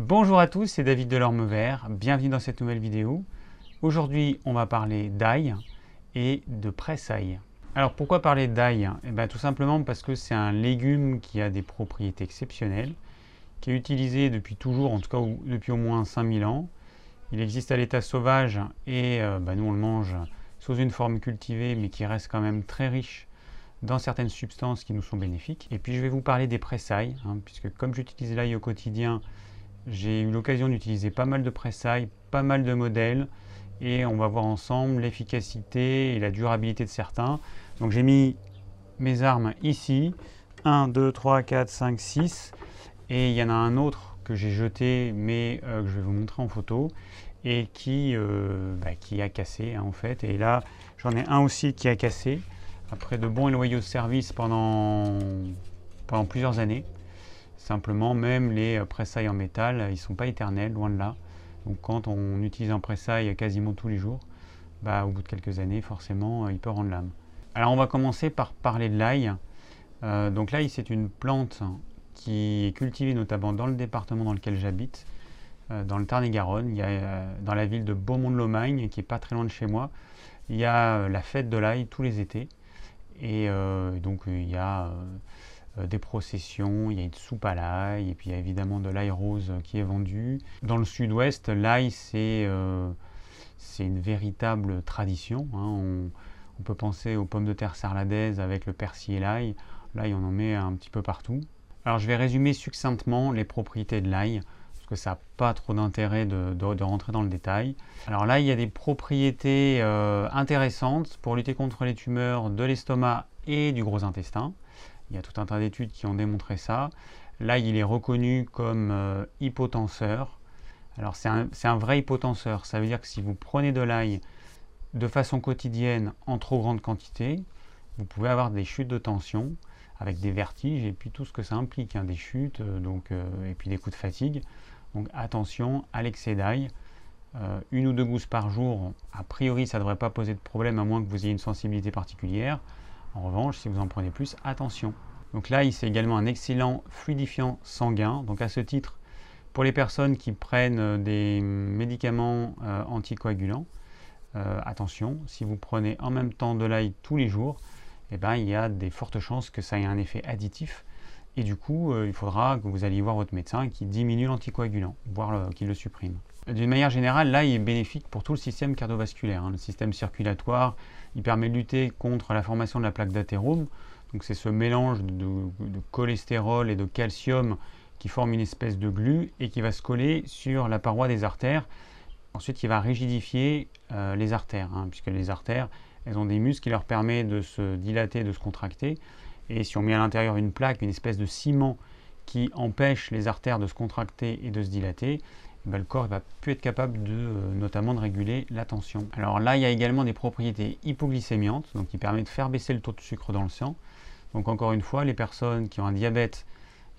Bonjour à tous, c'est David Delorme Vert, bienvenue dans cette nouvelle vidéo. Aujourd'hui, on va parler d'ail et de pressail. Alors pourquoi parler d'ail? Eh bien, Tout simplement parce que c'est un légume qui a des propriétés exceptionnelles, qui est utilisé depuis toujours, en tout cas depuis au moins 5000 ans. Il existe à l'état sauvage et euh, bah, nous on le mange sous une forme cultivée mais qui reste quand même très riche dans certaines substances qui nous sont bénéfiques. Et puis je vais vous parler des pressailles, hein, puisque comme j'utilise l'ail au quotidien, j'ai eu l'occasion d'utiliser pas mal de pressailles, pas mal de modèles, et on va voir ensemble l'efficacité et la durabilité de certains. Donc j'ai mis mes armes ici, 1, 2, 3, 4, 5, 6, et il y en a un autre que j'ai jeté, mais euh, que je vais vous montrer en photo, et qui, euh, bah, qui a cassé hein, en fait. Et là, j'en ai un aussi qui a cassé, après de bons et loyaux services pendant, pendant plusieurs années. Simplement, même les euh, pressailles en métal, ils ne sont pas éternels, loin de là. Donc quand on utilise un pressail quasiment tous les jours, bah, au bout de quelques années, forcément, euh, il peut rendre l'âme. Alors on va commencer par parler de l'ail. Euh, donc l'ail, c'est une plante qui est cultivée notamment dans le département dans lequel j'habite, dans le Tarn-et-Garonne. Il y a dans la ville de Beaumont-de-Lomagne, qui est pas très loin de chez moi, il y a la fête de l'ail tous les étés. Et donc il y a euh, des processions, il y a une soupe à l'ail, et puis il y a évidemment de l'ail rose qui est vendu. Dans le sud-ouest, l'ail, c'est euh, une véritable tradition. Hein. On, peut penser aux pommes de terre sarladaises avec le persil et l'ail. L'ail, on en met un petit peu partout. Alors je vais résumer succinctement les propriétés de l'ail, parce que ça n'a pas trop d'intérêt de, de, rentrer dans le détail. Alors là, il y a des propriétés euh, intéressantes pour lutter contre les tumeurs de l'estomac et du gros intestin. Il y a tout un tas d'études qui ont démontré ça. Là, il est reconnu comme euh, hypotenseur. Alors, c'est un, vrai hypotenseur. Ça veut dire que si vous prenez de l'ail de façon quotidienne en trop grande quantité, vous pouvez avoir des chutes de tension avec des vertiges et puis tout ce que ça implique, hein, des chutes euh, donc, euh, et puis des coups de fatigue. Donc attention à l'excès d'ail. une ou deux gousses par jour, a priori ça ne devrait pas poser de problème à moins que vous ayez une sensibilité particulière. En revanche, si vous en prenez plus, attention. Donc là, c'est également un excellent fluidifiant sanguin. Donc à ce titre, pour les personnes qui prennent euh, des médicaments euh, anticoagulants, euh, attention, si vous prenez en même temps de l'ail tous les jours, eh ben, il y a des fortes chances que ça ait un effet additif. Et du coup, il faudra que vous alliez voir votre médecin qui diminue l'anticoagulant, voire qu'il le supprime. D'une manière générale, l'ail est bénéfique pour tout le système cardiovasculaire, hein. le système circulatoire, il permet de lutter contre la formation de la plaque d'athérome. Donc c'est ce mélange de, cholestérol et de calcium qui forme une espèce de glu et qui va se coller sur la paroi des artères. Ensuite, il va rigidifier euh, les artères, hein, puisque les artères, elles ont des muscles qui leur permettent de se dilater, de se contracter. Et si on met à l'intérieur une plaque, une espèce de ciment qui empêche les artères de se contracter et de se dilater, ben, le corps ne va plus être capable de, euh, notamment de réguler la tension. Alors là, il y a également des propriétés hypoglycémiantes, donc qui permettent de faire baisser le taux de sucre dans le sang. Donc encore une fois, les personnes qui ont un diabète,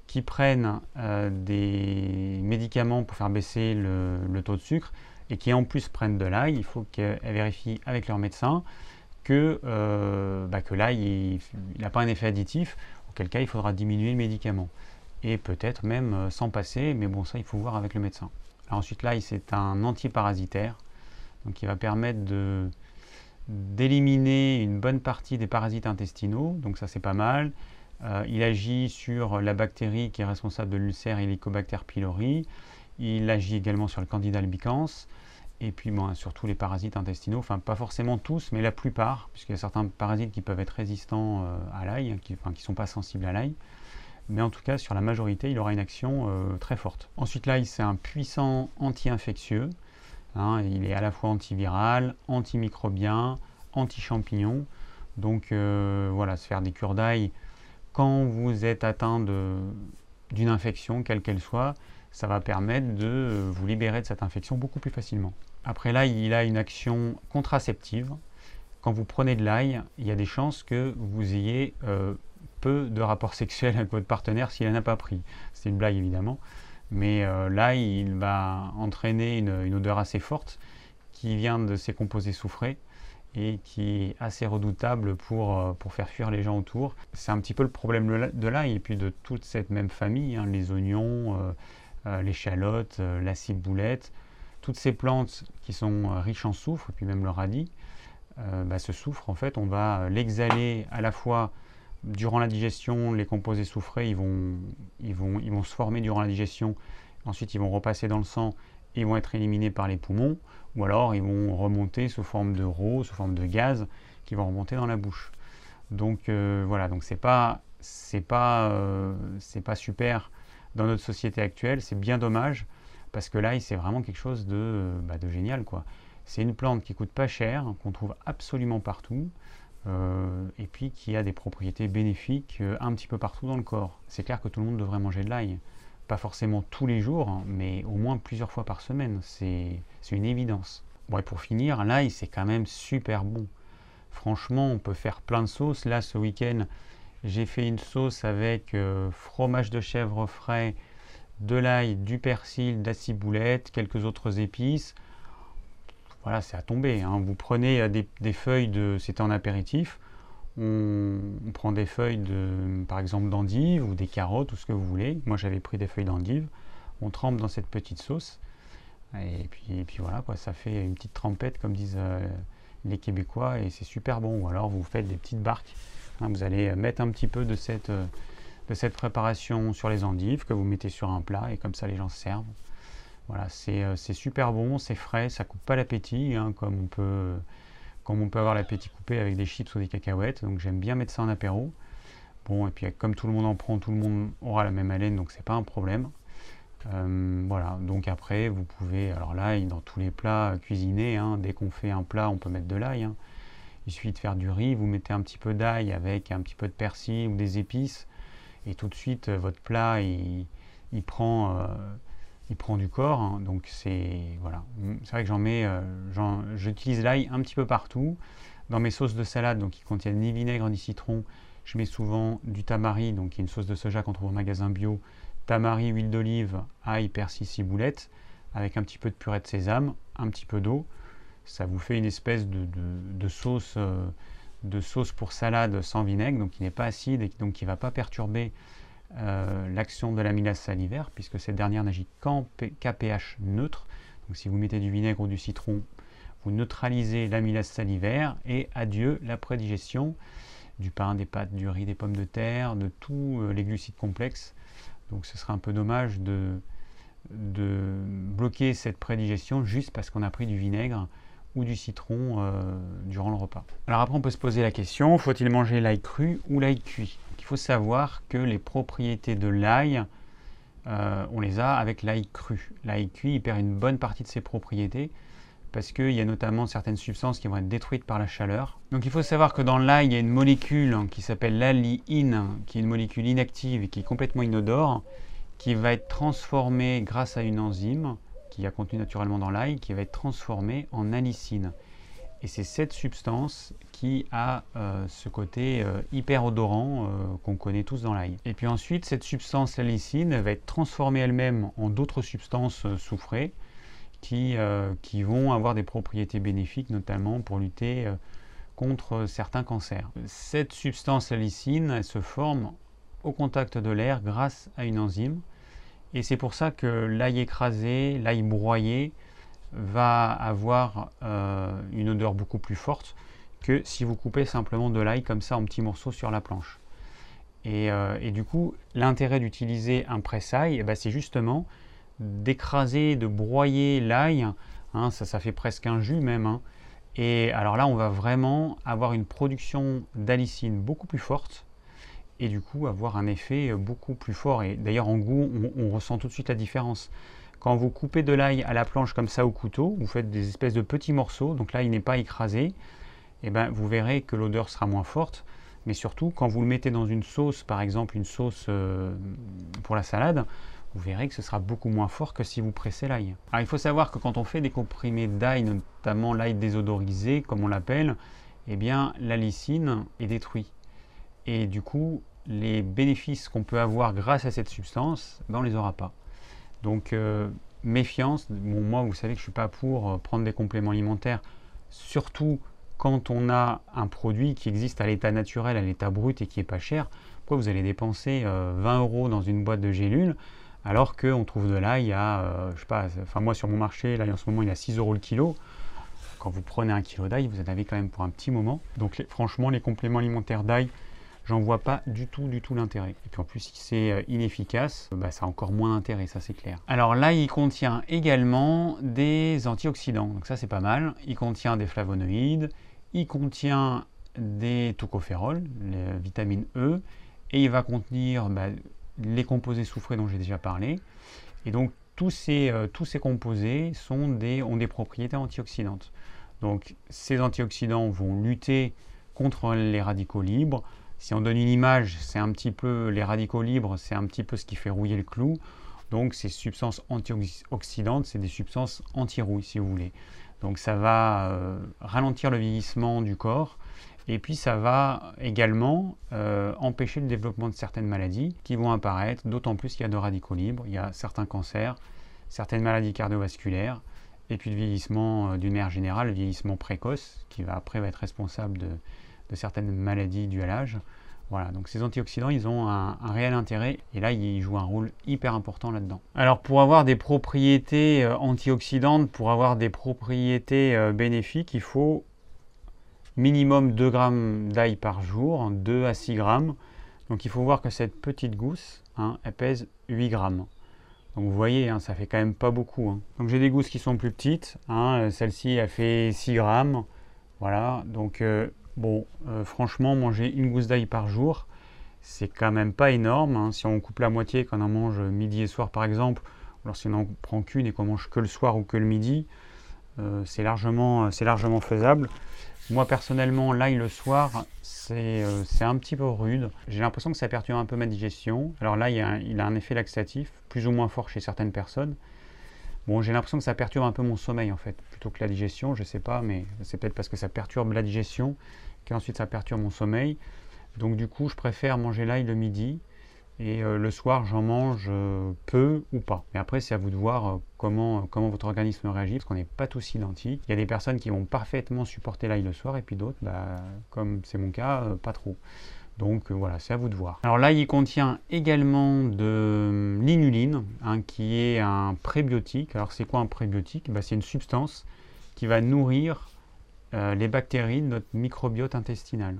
qui prennent euh, des médicaments pour faire baisser le, taux de sucre et qui en plus prennent de l'ail, il faut qu'elles vérifient avec leur médecin que, euh, bah, que l'ail n'a pas un effet additif, auquel cas il faudra diminuer le médicament. Et peut-être même sans passer, mais bon ça il faut voir avec le médecin ensuite, là, c'est un antiparasitaire, donc qui va permettre d'éliminer une bonne partie des parasites intestinaux, donc ça c'est pas mal. Euh, il agit sur la bactérie qui est responsable de l'ulcère Helicobacter pylori. Il agit également sur le Candida albicans. Et puis bon, sur tous les parasites intestinaux, enfin pas forcément tous, mais la plupart, puisqu'il y a certains parasites qui peuvent être résistants euh, à l'ail, qui ne sont pas sensibles à l'ail mais en tout cas sur la majorité il aura une action euh, très forte. Ensuite là c'est un puissant anti-infectieux, hein, il est à la fois antiviral, antimicrobien, anti-champignon, donc euh, voilà, se faire des cures d'ail quand vous êtes atteint d'une infection, quelle qu'elle soit, ça va permettre de vous libérer de cette infection beaucoup plus facilement. Après là, il a une action contraceptive. Quand vous prenez de l'ail, il y a des chances que vous ayez euh, de rapports sexuels avec votre partenaire s'il n'en a pas pris. C'est une blague évidemment. Mais euh, là, il va entraîner une, odeur assez forte qui vient de ces composés soufrés et qui est assez redoutable pour, euh, pour faire fuir les gens autour. C'est un petit peu le problème de l'ail et puis de toute cette même famille, hein, les oignons, l'échalote, la ciboulette, toutes ces plantes qui sont riches en soufre, et puis même le radis, bah, ce soufre, en fait, on va l'exhaler à la fois durant la digestion, les composés soufrés, ils vont, ils, vont, ils vont se former durant la digestion, ensuite ils vont repasser dans le sang, et ils vont être éliminés par les poumons, ou alors ils vont remonter sous forme de rose, sous forme de gaz, qui vont remonter dans la bouche. Donc euh, voilà, donc c'est pas c'est pas euh, pas super dans notre société actuelle, c'est bien dommage parce que l'ail c'est vraiment quelque chose de, bah, de génial quoi. C'est une plante qui coûte pas cher, qu'on trouve absolument partout, euh, et puis qui a des propriétés bénéfiques euh, un petit peu partout dans le corps. C'est clair que tout le monde devrait manger de l'ail. Pas forcément tous les jours, hein, mais au moins plusieurs fois par semaine. C'est une évidence. Bon, et pour finir, l'ail, c'est quand même super bon. Franchement, on peut faire plein de sauces. Là, ce week-end, j'ai fait une sauce avec euh, fromage de chèvre frais, de l'ail, du persil, de la ciboulette, quelques autres épices voilà, c'est à tomber. Hein. Vous prenez euh, des, feuilles de, c'était en apéritif, on, prend des feuilles de, par exemple d'endive ou des carottes ou ce que vous voulez. Moi j'avais pris des feuilles d'endive, on trempe dans cette petite sauce et puis, voilà ça fait une petite trempette comme disent euh, les Québécois et c'est super bon. Ou alors vous faites des petites barques, hein. vous allez mettre un petit peu de cette, euh, préparation sur les endives que vous mettez sur un plat et comme ça les gens se servent. Voilà, euh, c'est super bon, c'est frais, ça coupe pas l'appétit, hein, comme, on peut, avoir l'appétit coupé avec des chips ou des cacahuètes. Donc j'aime bien mettre ça en apéro. Bon, et puis comme tout le monde en prend, tout le monde aura la même haleine, donc c'est pas un problème. Euh, voilà, donc après, vous pouvez, alors l'ail dans tous les plats cuisinés, hein, dès qu'on fait un plat, on peut mettre de l'ail. Hein. Il suffit de faire du riz, vous mettez un petit peu d'ail avec un petit peu de persil ou des épices, et tout de suite, votre plat, il, prend, euh, il prend du corps. Hein, donc c'est voilà, c'est vrai que j'en mets, euh, j'utilise l'ail un petit peu partout. Dans mes sauces de salade, donc qui contiennent ni vinaigre ni citron, je mets souvent du tamari, donc qui est une sauce de soja qu'on trouve au magasin bio. Tamari, huile d'olive, ail, persil, ciboulette, avec un petit peu de purée de sésame, un petit peu d'eau. Ça vous fait une espèce de, sauce, euh, de sauce pour salade sans vinaigre, donc qui n'est pas acide et qui ne va pas perturber euh, l'action de l'amylase salivaire, puisque cette dernière n'agit qu'à pH neutre. Donc si vous mettez du vinaigre ou du citron, vous neutralisez l'amylase salivaire et adieu la prédigestion du pain, des pâtes, du riz, des pommes de terre, de tous euh, les glucides complexes. Donc ce serait un peu dommage de, de bloquer cette prédigestion juste parce qu'on a pris du vinaigre ou du citron euh, durant le repas. Alors après on peut se poser la question, faut-il manger l'ail cru ou l'ail cuit? Il faut savoir que les propriétés de l'ail, euh, on les a avec l'ail cru. L'ail cuit, il perd une bonne partie de ses propriétés parce qu'il y a notamment certaines substances qui vont être détruites par la chaleur. Donc il faut savoir que dans l'ail, il y a une molécule qui s'appelle l'alliine, qui est une molécule inactive et qui est complètement inodore, qui va être transformée grâce à une enzyme qui a contenu naturellement dans l'ail, qui va être transformée en allicine. Et c'est cette substance qui a euh, ce côté euh, hyper odorant euh, qu'on connaît tous dans l'ail. Et puis ensuite, cette substance salicine va être transformée elle-même en d'autres substances soufrées qui, qui, vont avoir des propriétés bénéfiques, notamment pour lutter contre certains cancers. Cette substance salicine, elle se forme au contact de l'air grâce à une enzyme. Et c'est pour ça que l'ail écrasé, l'ail broyé, va avoir une odeur beaucoup plus forte que si vous coupez simplement de l'ail comme ça en petits morceaux sur la planche. Et, euh, du coup, l'intérêt d'utiliser un presse-ail, eh ben, c'est justement d'écraser, de broyer l'ail. Hein, ça, ça fait presque un jus même. Hein. Et alors là, on va vraiment avoir une production d'alicine beaucoup plus forte et du coup avoir un effet beaucoup plus fort. Et d'ailleurs, en goût, on, ressent tout de suite la différence. Quand vous coupez de l'ail à la planche comme ça au couteau, vous faites des espèces de petits morceaux, donc là il n'est pas écrasé, et eh ben, vous verrez que l'odeur sera moins forte. Mais surtout, quand vous le mettez dans une sauce, par exemple une sauce euh, pour la salade, vous verrez que ce sera beaucoup moins fort que si vous pressez l'ail. Alors il faut savoir que quand on fait des comprimés d'ail, notamment l'ail désodorisé, comme on l'appelle, eh bien la lysine est détruite. Et du coup, les bénéfices qu'on peut avoir grâce à cette substance, ben, on ne les aura pas. Donc euh, méfiance, moi vous savez que je ne suis pas pour euh, prendre des compléments alimentaires, surtout quand on a un produit qui existe à l'état naturel, à l'état brut et qui est pas cher, pourquoi vous allez dépenser 20 euh, euros dans une boîte de gélules alors qu'on trouve de l'ail à, euh, je sais pas, enfin moi sur mon marché, l'ail en ce moment il est à 6 euros le kilo. Quand vous prenez un kilo d'ail, vous en avez quand même pour un petit moment. Donc franchement, les compléments alimentaires d'ail, j'en vois pas du tout, du tout l'intérêt. Et puis en plus, si c'est euh, inefficace, bah, ça a encore moins d'intérêt, ça c'est clair. Alors là, il contient également des antioxydants, donc ça c'est pas mal. Il contient des flavonoïdes, il contient des tocophérols, les vitamines E, et il va contenir bah, les composés soufrés dont j'ai déjà parlé. Et donc tous ces, euh, composés ont des propriétés antioxydantes. Donc ces antioxydants vont lutter contre les radicaux libres. Si on donne une image, c'est un petit peu les radicaux libres, c'est un petit peu ce qui fait rouiller le clou. Donc ces substances antioxydantes, c'est des substances anti-rouille si vous voulez. Donc ça va euh, ralentir le vieillissement du corps et puis ça va également euh, empêcher le développement de certaines maladies qui vont apparaître, d'autant plus qu'il y a de radicaux libres, il y a certains cancers, certaines maladies cardiovasculaires, et puis le vieillissement euh, d'une manière générale, le vieillissement précoce, qui va après être responsable de, certaines maladies dues à l'âge. Voilà, donc ces antioxydants, ils ont un, réel intérêt et là, ils jouent un rôle hyper important là-dedans. Alors pour avoir des propriétés euh, antioxydantes, pour avoir des propriétés bénéfiques, il faut minimum 2 grammes d'ail par jour, 2 à 6 grammes. Donc il faut voir que cette petite gousse, hein, elle pèse 8 grammes. Donc vous voyez, hein, ça fait quand même pas beaucoup. Hein. J'ai des gousses qui sont plus petites. Celle-ci, elle fait 6 grammes. Voilà, donc euh, bon, euh, franchement, manger une gousse d'ail par jour, c'est quand même pas énorme. Si on coupe la moitié, qu'on en mange midi et soir par exemple, ou alors si on n'en prend qu'une et qu'on mange que le soir ou que le midi, euh, c'est largement, largement faisable. Moi personnellement, l'ail le soir, euh, c'est un petit peu rude. J'ai l'impression que ça perturbe un peu ma digestion. Alors là, il, a, il a un effet laxatif, plus ou moins fort chez certaines personnes. Bon, j'ai l'impression que ça perturbe un peu mon sommeil en fait, plutôt que la digestion, je sais pas, mais c'est peut-être parce que ça perturbe la digestion qu'ensuite ça perturbe mon sommeil. Donc du coup, je préfère manger l'ail le midi et euh, le soir, j'en mange euh, peu ou pas. Mais après, c'est à vous de voir euh, comment, comment votre organisme réagit, parce qu'on n'est pas tous identiques. Il y a des personnes qui vont parfaitement supporter l'ail le soir, et puis d'autres, bah, comme c'est mon cas, pas trop. Donc voilà, c'est à vous de voir. Alors là, il contient également de l'inuline, hein, qui est un prébiotique. Alors c'est quoi un prébiotique? Bah, C'est une substance qui va nourrir les bactéries de notre microbiote intestinal.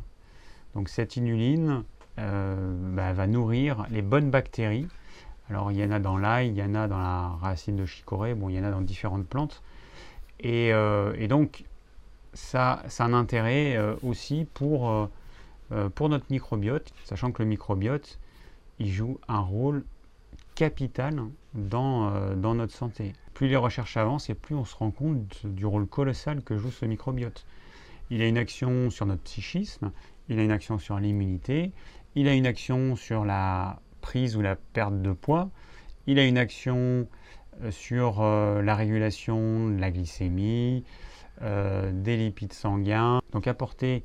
Donc cette inuline, euh, bah, va nourrir les bonnes bactéries. Alors il y en a dans l'ail, il y en a dans la racine de chicorée, il y en a dans différentes plantes. Et, euh, donc ça, ça, a un intérêt euh, aussi pour, pour notre microbiote, sachant que le microbiote, il joue un rôle capital dans, dans, notre santé. Plus les recherches avancent et plus on se rend compte du rôle colossal que joue ce microbiote. Il a une action sur notre psychisme, il a une action sur l'immunité, il a une action sur la prise ou la perte de poids. Il a une action euh, sur euh, la régulation de la glycémie, euh, des lipides sanguins. Donc apporter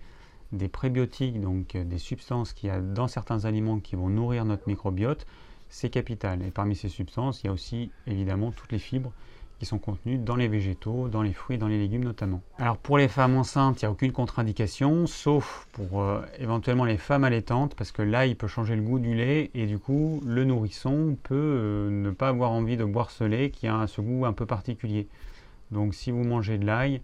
des prébiotiques, donc des substances qu'il y a dans certains aliments qui vont nourrir notre microbiote, c'est capital. Et parmi ces substances, il y a aussi évidemment toutes les fibres qui sont contenus dans les végétaux, dans les fruits, dans les légumes notamment. Alors pour les femmes enceintes, il n'y a aucune contre-indication, sauf pour euh, éventuellement les femmes allaitantes, parce que là, il peut changer le goût du lait, et du coup, le nourrisson peut euh, ne pas avoir envie de boire ce lait qui a ce goût un peu particulier. Donc si vous mangez de l'ail,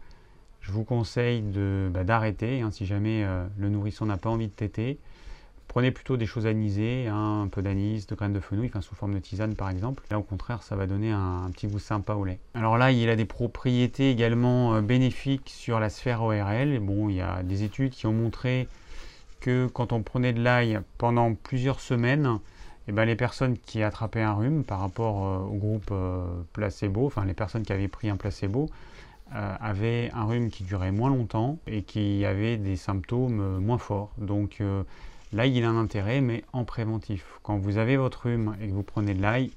je vous conseille bah, d'arrêter, hein, si jamais euh, le nourrisson n'a pas envie de téter. Prenez plutôt des choses anisées, hein, un peu d'anis, de graines de fenouil, sous forme de tisane par exemple. Là au contraire, ça va donner un, petit goût sympa au lait. Alors là, il a des propriétés également euh, bénéfiques sur la sphère ORL. bon, il y a des études qui ont montré que quand on prenait de l'ail pendant plusieurs semaines, eh ben, les personnes qui attrapaient un rhume par rapport euh, au groupe euh, placebo, enfin les personnes qui avaient pris un placebo, avaient un rhume qui durait moins longtemps et qui avaient des symptômes moins forts. Donc L'ail, il a un intérêt, mais en préventif. Quand vous avez votre rhume et que vous prenez de l'ail,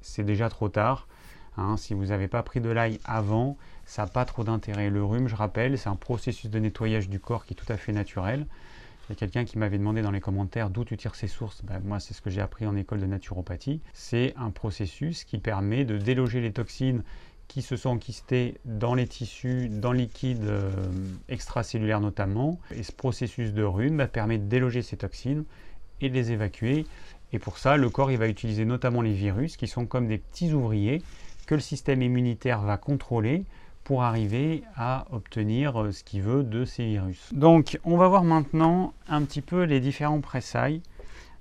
c'est déjà trop tard. Hein. si vous n'avez pas pris de l'ail avant, ça n'a pas trop d'intérêt. Le rhume, je rappelle, c'est un processus de nettoyage du corps qui est tout à fait naturel. Il y a quelqu'un qui m'avait demandé dans les commentaires d'où tu tires ces sources. Ben, moi, c'est ce que j'ai appris en école de naturopathie. C'est un processus qui permet de déloger les toxines qui se sont enquistés dans les tissus, dans le liquide euh, extracellulaire notamment. Et ce processus de rhume permet de déloger ces toxines et de les évacuer Et pour ça, le corps il va utiliser notamment les virus qui sont comme des petits ouvriers que le système immunitaire va contrôler pour arriver à obtenir euh, ce qu'il veut de ces virus. Donc on va voir maintenant un petit peu les différents pressailles.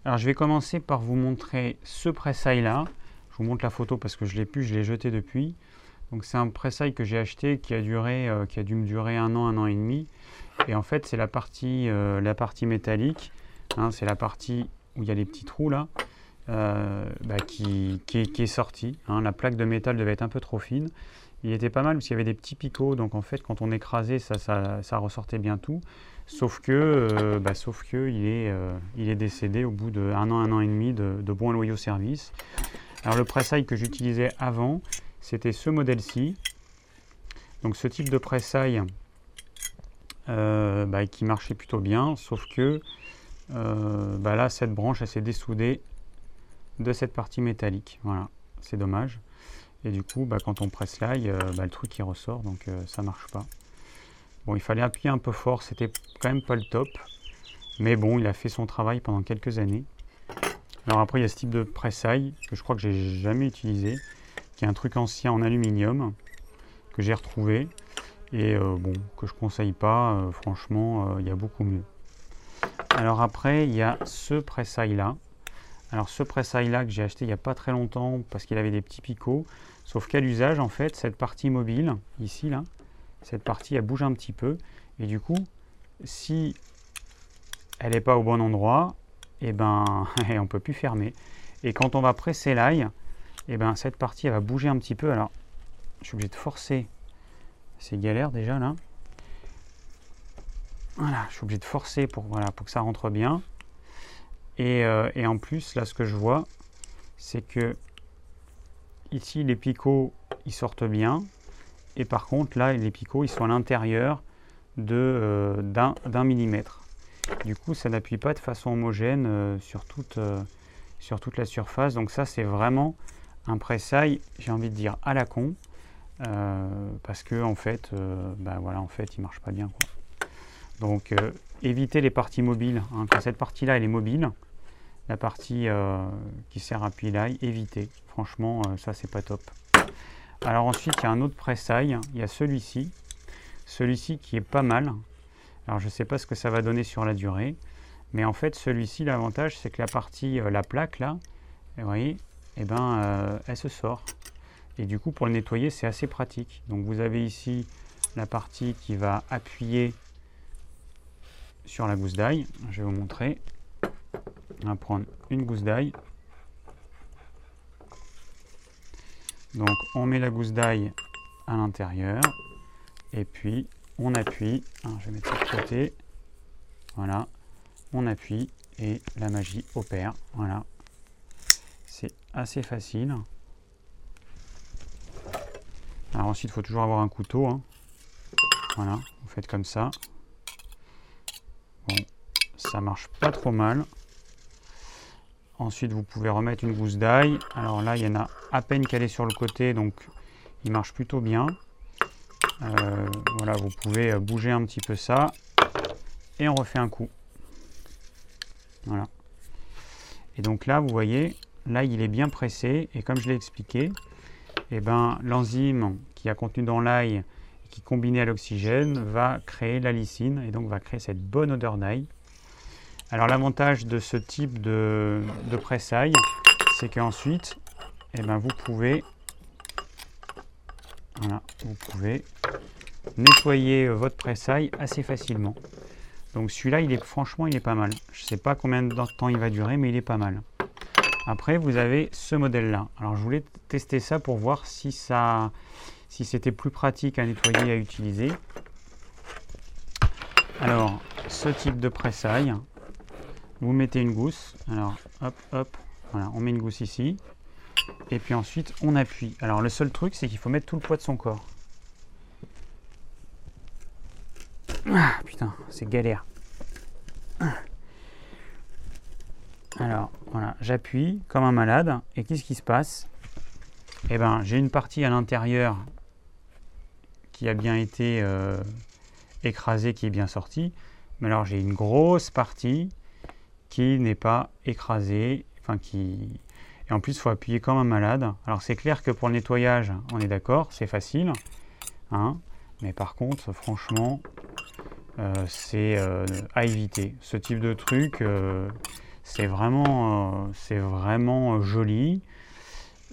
Alors je vais commencer par vous montrer ce pressail là. Je vous montre la photo parce que je l'ai plus, je l'ai jeté depuis. Donc c'est un pressail que j'ai acheté qui a duré, euh, qui a dû me durer un an, un an et demi. Et en fait c'est la partie, euh, la partie métallique. Hein, c'est la partie où il y a les petits trous là. Bah, qui, qui, est, sortie. Hein. La plaque de métal devait être un peu trop fine. Il était pas mal parce qu'il y avait des petits picots, donc en fait quand on écrasait ça, ça, ressortait bien tout. Sauf que, euh, bah, sauf que il, est, euh, il est décédé au bout d'un an, un an et demi de, de bons loyaux services. Alors le pressail que j'utilisais avant, c'était ce modèle-ci. Donc ce type de pressail euh, bah, qui marchait plutôt bien, sauf que bah, là cette branche s'est dessoudée de cette partie métallique. Voilà, c'est dommage. Et du coup, bah, quand on presse l'ail, euh, le truc il ressort, donc euh, ça marche pas. Bon, il fallait appuyer un peu fort, c'était quand même pas le top. Mais bon, il a fait son travail pendant quelques années. Alors après, il y a ce type de pressail que je crois que j'ai jamais utilisé, qui est un truc ancien en aluminium que j'ai retrouvé et euh, bon que je conseille pas. franchement, il y a beaucoup mieux. Alors après, il y a ce pressail là. Alors ce pressail là que j'ai acheté il n'y a pas très longtemps parce qu'il avait des petits picots. Sauf qu'à l'usage, en fait, cette partie mobile, ici, là, cette partie, elle bouge un petit peu. Et du coup, si elle n'est pas au bon endroit, et eh ben, on peut plus fermer. Et quand on va presser l'ail, et eh ben, cette partie, elle va bouger un petit peu. Alors, je suis obligé de forcer. C'est galère déjà, là. Voilà, je suis obligé de forcer pour, voilà, pour que ça rentre bien. Et, euh, et en plus, là, ce que je vois, c'est que Ici, les picots, ils sortent bien. Et par contre, là, les picots, ils sont à l'intérieur euh, d'un millimètre. Du coup, ça n'appuie pas de façon homogène euh, sur, toute, euh, sur toute la surface. Donc ça, c'est vraiment un pressail, j'ai envie de dire, à la con. parce que en fait, ben voilà, en fait, il marche pas bien. Donc, éviter les parties mobiles. Hein. Cette partie-là, elle est mobile, la partie euh, qui sert à l'ail, éviter. Franchement, euh, ça c'est pas top. Alors ensuite, il y a un autre pressail, il y a celui-ci. Celui-ci qui est pas mal. Alors je sais pas ce que ça va donner sur la durée. Mais en fait, celui-ci, l'avantage, c'est que la partie, euh, la plaque là, vous voyez, eh ben, elle se sort. Et du coup, pour le nettoyer, c'est assez pratique. Donc vous avez ici la partie qui va appuyer sur la gousse d'ail. Je vais vous montrer. On va prendre une gousse d'ail. Donc on met la gousse d'ail à l'intérieur et puis on appuie. je vais mettre ça de côté. Voilà, on appuie et la magie opère. Voilà, c'est assez facile. Alors ensuite, il faut toujours avoir un couteau. Hein. Voilà, vous faites comme ça. Bon, ça marche pas trop mal. Ensuite, vous pouvez remettre une gousse d'ail. Alors là, il y en a à peine qu'elle est sur le côté, donc il marche plutôt bien. Euh, voilà, vous pouvez euh, bouger un petit peu ça. Et on refait un coup. Voilà. Et donc là, vous voyez, là, il est bien pressé. Et comme je l'ai expliqué, eh ben, l'enzyme qui a contenu dans l'ail et qui combiné à l'oxygène va créer la lysine et donc va créer cette bonne odeur d'ail. Alors l'avantage de ce type de, de pressail, c'est qu'ensuite, eh ben, vous pouvez, vous pouvez nettoyer votre pressail assez facilement. Donc celui-là, il est franchement, il est pas mal. Je ne sais pas combien de temps il va durer, mais il est pas mal. Après, vous avez ce modèle-là. Alors je voulais tester ça pour voir si ça, si c'était plus pratique à nettoyer et à utiliser. Alors, ce type de pressail, vous mettez une gousse. Alors, hop, hop, voilà, on met une gousse ici. Et puis ensuite, on appuie. Alors, le seul truc, c'est qu'il faut mettre tout le poids de son corps. Ah, putain, c'est galère. Alors, voilà, j'appuie comme un malade. Et qu'est-ce qui se passe? Eh ben, j'ai une partie à l'intérieur qui a bien été euh, écrasée, qui est bien sortie. Mais alors, j'ai une grosse partie qui n'est pas écrasé, enfin qui... Et en plus, il faut appuyer comme un malade. Alors c'est clair que pour le nettoyage, on est d'accord, c'est facile. Hein mais par contre, franchement, euh, c'est euh, à éviter. Ce type de truc, c'est vraiment, c'est vraiment joli.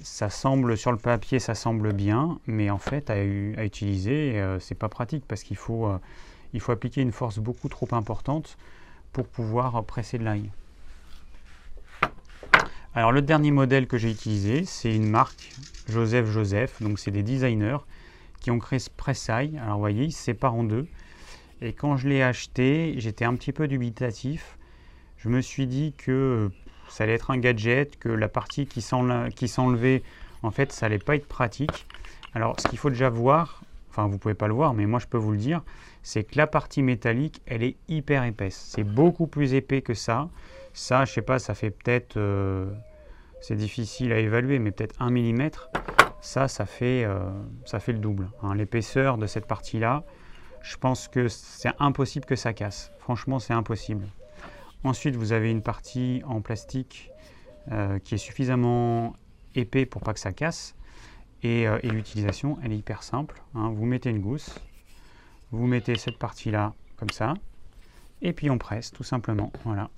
Ça semble sur le papier, ça semble bien, mais en fait, à, à utiliser, c'est pas pratique parce qu'il faut, faut appliquer une force beaucoup trop importante pour pouvoir presser de l'ail. Alors le dernier modèle que j'ai utilisé, c'est une marque Joseph Joseph, donc c'est des designers qui ont créé ce pressail. Alors vous voyez, il se sépare en deux. Et quand je l'ai acheté, j'étais un petit peu dubitatif. Je me suis dit que ça allait être un gadget, que la partie qui s'enlevait, en fait, ça allait pas être pratique. Alors, ce qu'il faut déjà voir, enfin, vous pouvez pas le voir, mais moi, je peux vous le dire, c'est que la partie métallique, elle est hyper épaisse. C'est beaucoup plus épais que ça. Ça, je sais pas, ça fait peut-être, euh, c'est difficile à évaluer, mais peut-être un millimètre ça, ça fait, euh, ça fait le double. Hein. L'épaisseur de cette partie-là, je pense que c'est impossible que ça casse. Franchement, c'est impossible. Ensuite, vous avez une partie en plastique euh, qui est suffisamment épais pour pas que ça casse. Et, euh, l'utilisation, elle est hyper simple. Hein. Vous mettez une gousse, vous mettez cette partie-là comme ça, et puis on presse tout simplement. Voilà.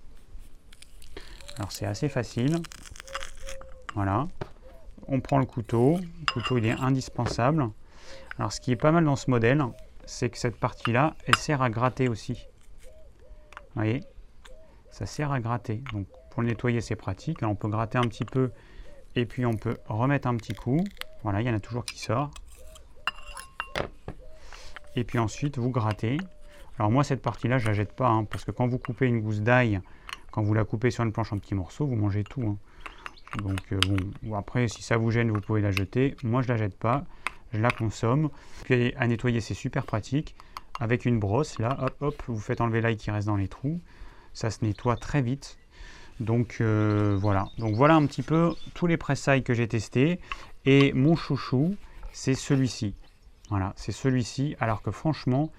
Alors c'est assez facile. Voilà on prend le couteau. Le couteau, il est indispensable. Alors, ce qui est pas mal dans ce modèle, c'est que cette partie-là, elle sert à gratter aussi. Vous voyez? Ça sert à gratter. Donc, pour le nettoyer, c'est pratique. on peut gratter un petit peu et puis on peut remettre un petit coup. Voilà, il y en a toujours qui sort. Et puis ensuite, vous grattez. Alors moi, cette partie-là, je la jette pas, hein, parce que quand vous coupez une gousse d'ail, quand vous la coupez sur une planche en petits morceaux, vous mangez tout. Hein. Donc euh, bon, après, si ça vous gêne, vous pouvez la jeter. Moi, je la jette pas, je la consomme. Puis à nettoyer, c'est super pratique. Avec une brosse, là, hop, hop, vous faites enlever l'ail qui reste dans les trous. Ça se nettoie très vite. Donc euh, voilà. Donc voilà un petit peu tous les pressailles que j'ai testés. Et mon chouchou, c'est celui-ci. Voilà, c'est celui-ci. Alors que franchement,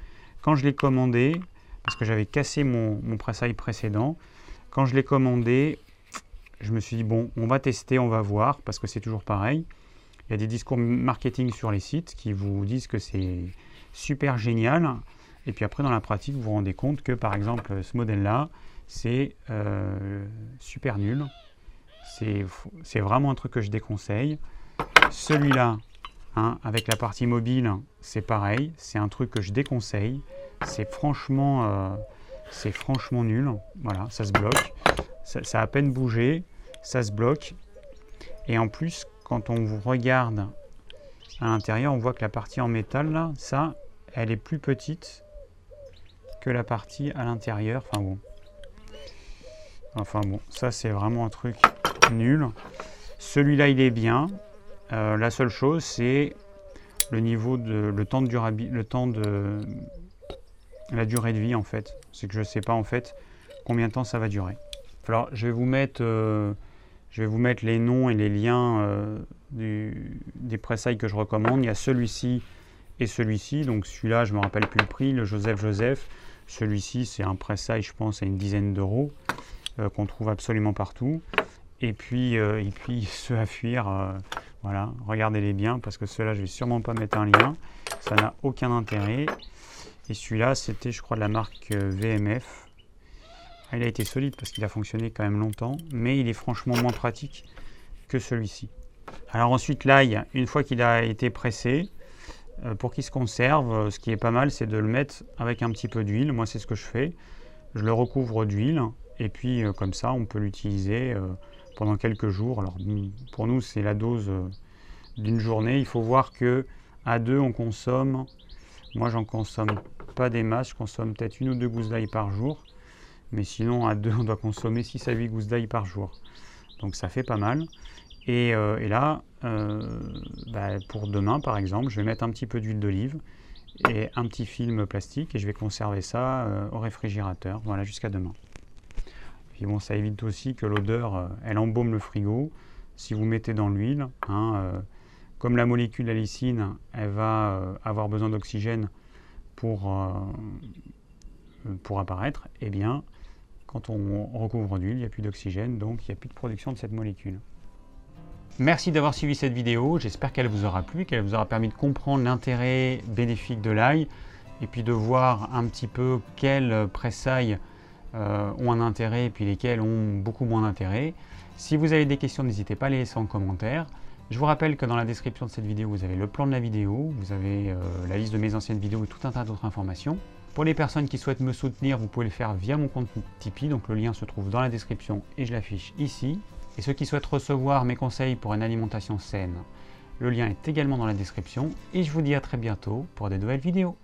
quand je l'ai commandé, parce que j'avais cassé mon, mon précédent, quand je l'ai commandé, je me suis dit, bon, on va tester, on va voir, parce que c'est toujours pareil. Il y a des discours marketing sur les sites qui vous disent que c'est super génial. Et puis après, dans la pratique, vous vous rendez compte que, par exemple, ce modèle-là, c'est euh, super nul. C'est vraiment un truc que je déconseille. Celui-là, hein, avec la partie mobile, c'est pareil. C'est un truc que je déconseille. C'est franchement, euh, c'est franchement nul. Voilà, ça se bloque. ça, a à peine bougé ça se bloque. Et en plus, quand on vous regarde à l'intérieur, on voit que la partie en métal, là, ça, elle est plus petite que la partie à l'intérieur. Enfin bon. Enfin bon, ça c'est vraiment un truc nul. Celui-là, il est bien. Euh, la seule chose, c'est le niveau de le temps de durabilité, le temps de la durée de vie en fait. C'est que je sais pas en fait combien de temps ça va durer. Alors, je vais vous mettre euh, je vais vous mettre les noms et les liens euh, des pressailles que je recommande. Il y a celui-ci et celui-ci. Donc celui-là, je me rappelle plus le prix, le Joseph Joseph. Celui-ci, c'est un pressail, je pense, à une dizaine d'euros euh, qu'on trouve absolument partout. Et puis, euh, et puis ceux à fuir, voilà, regardez-les bien parce que ceux-là, je vais sûrement pas mettre un lien. Ça n'a aucun intérêt. Et celui-là, c'était, je crois, de la marque VMF. Il a été solide parce qu'il a fonctionné quand même longtemps, mais il est franchement moins pratique que celui-ci. Alors ensuite l'ail, une fois qu'il a été pressé, euh, pour qu'il se conserve, euh, ce qui est pas mal, c'est de le mettre avec un petit peu d'huile. Moi, c'est ce que je fais. Je le recouvre d'huile et puis euh, comme ça, on peut l'utiliser pendant quelques jours. Alors pour nous, c'est la dose d'une journée. Il faut voir que à deux, on consomme. Moi, j'en consomme pas des masses. Je consomme peut-être une ou deux gousses d'ail par jour. Mais sinon, à deux, on doit consommer 6 à 8 gousses d'ail par jour. Donc ça fait pas mal. Et, euh, là, euh, bah, pour demain, par exemple, je vais mettre un petit peu d'huile d'olive et un petit film plastique et je vais conserver ça euh, au réfrigérateur, voilà, jusqu'à demain. Bon, ça évite aussi que l'odeur, elle embaume le frigo. Si vous mettez dans l'huile, hein, comme la molécule alicine, elle va avoir besoin d'oxygène pour, pour apparaître, eh bien, quand on recouvre d'huile, il n'y a plus d'oxygène, donc il n'y a plus de production de cette molécule. Merci d'avoir suivi cette vidéo, j'espère qu'elle vous aura plu, qu'elle vous aura permis de comprendre l'intérêt bénéfique de l'ail et puis de voir un petit peu quelles pressailles euh, ont un intérêt et puis lesquelles ont beaucoup moins d'intérêt. Si vous avez des questions, n'hésitez pas à les laisser en commentaire. Je vous rappelle que dans la description de cette vidéo, vous avez le plan de la vidéo, vous avez euh, la liste de mes anciennes vidéos et tout un tas d'autres informations. Pour les personnes qui souhaitent me soutenir, vous pouvez le faire via mon compte Tipeee, donc le lien se trouve dans la description et je l'affiche ici. Et ceux qui souhaitent recevoir mes conseils pour une alimentation saine, le lien est également dans la description. Et je vous dis à très bientôt pour des nouvelles vidéos.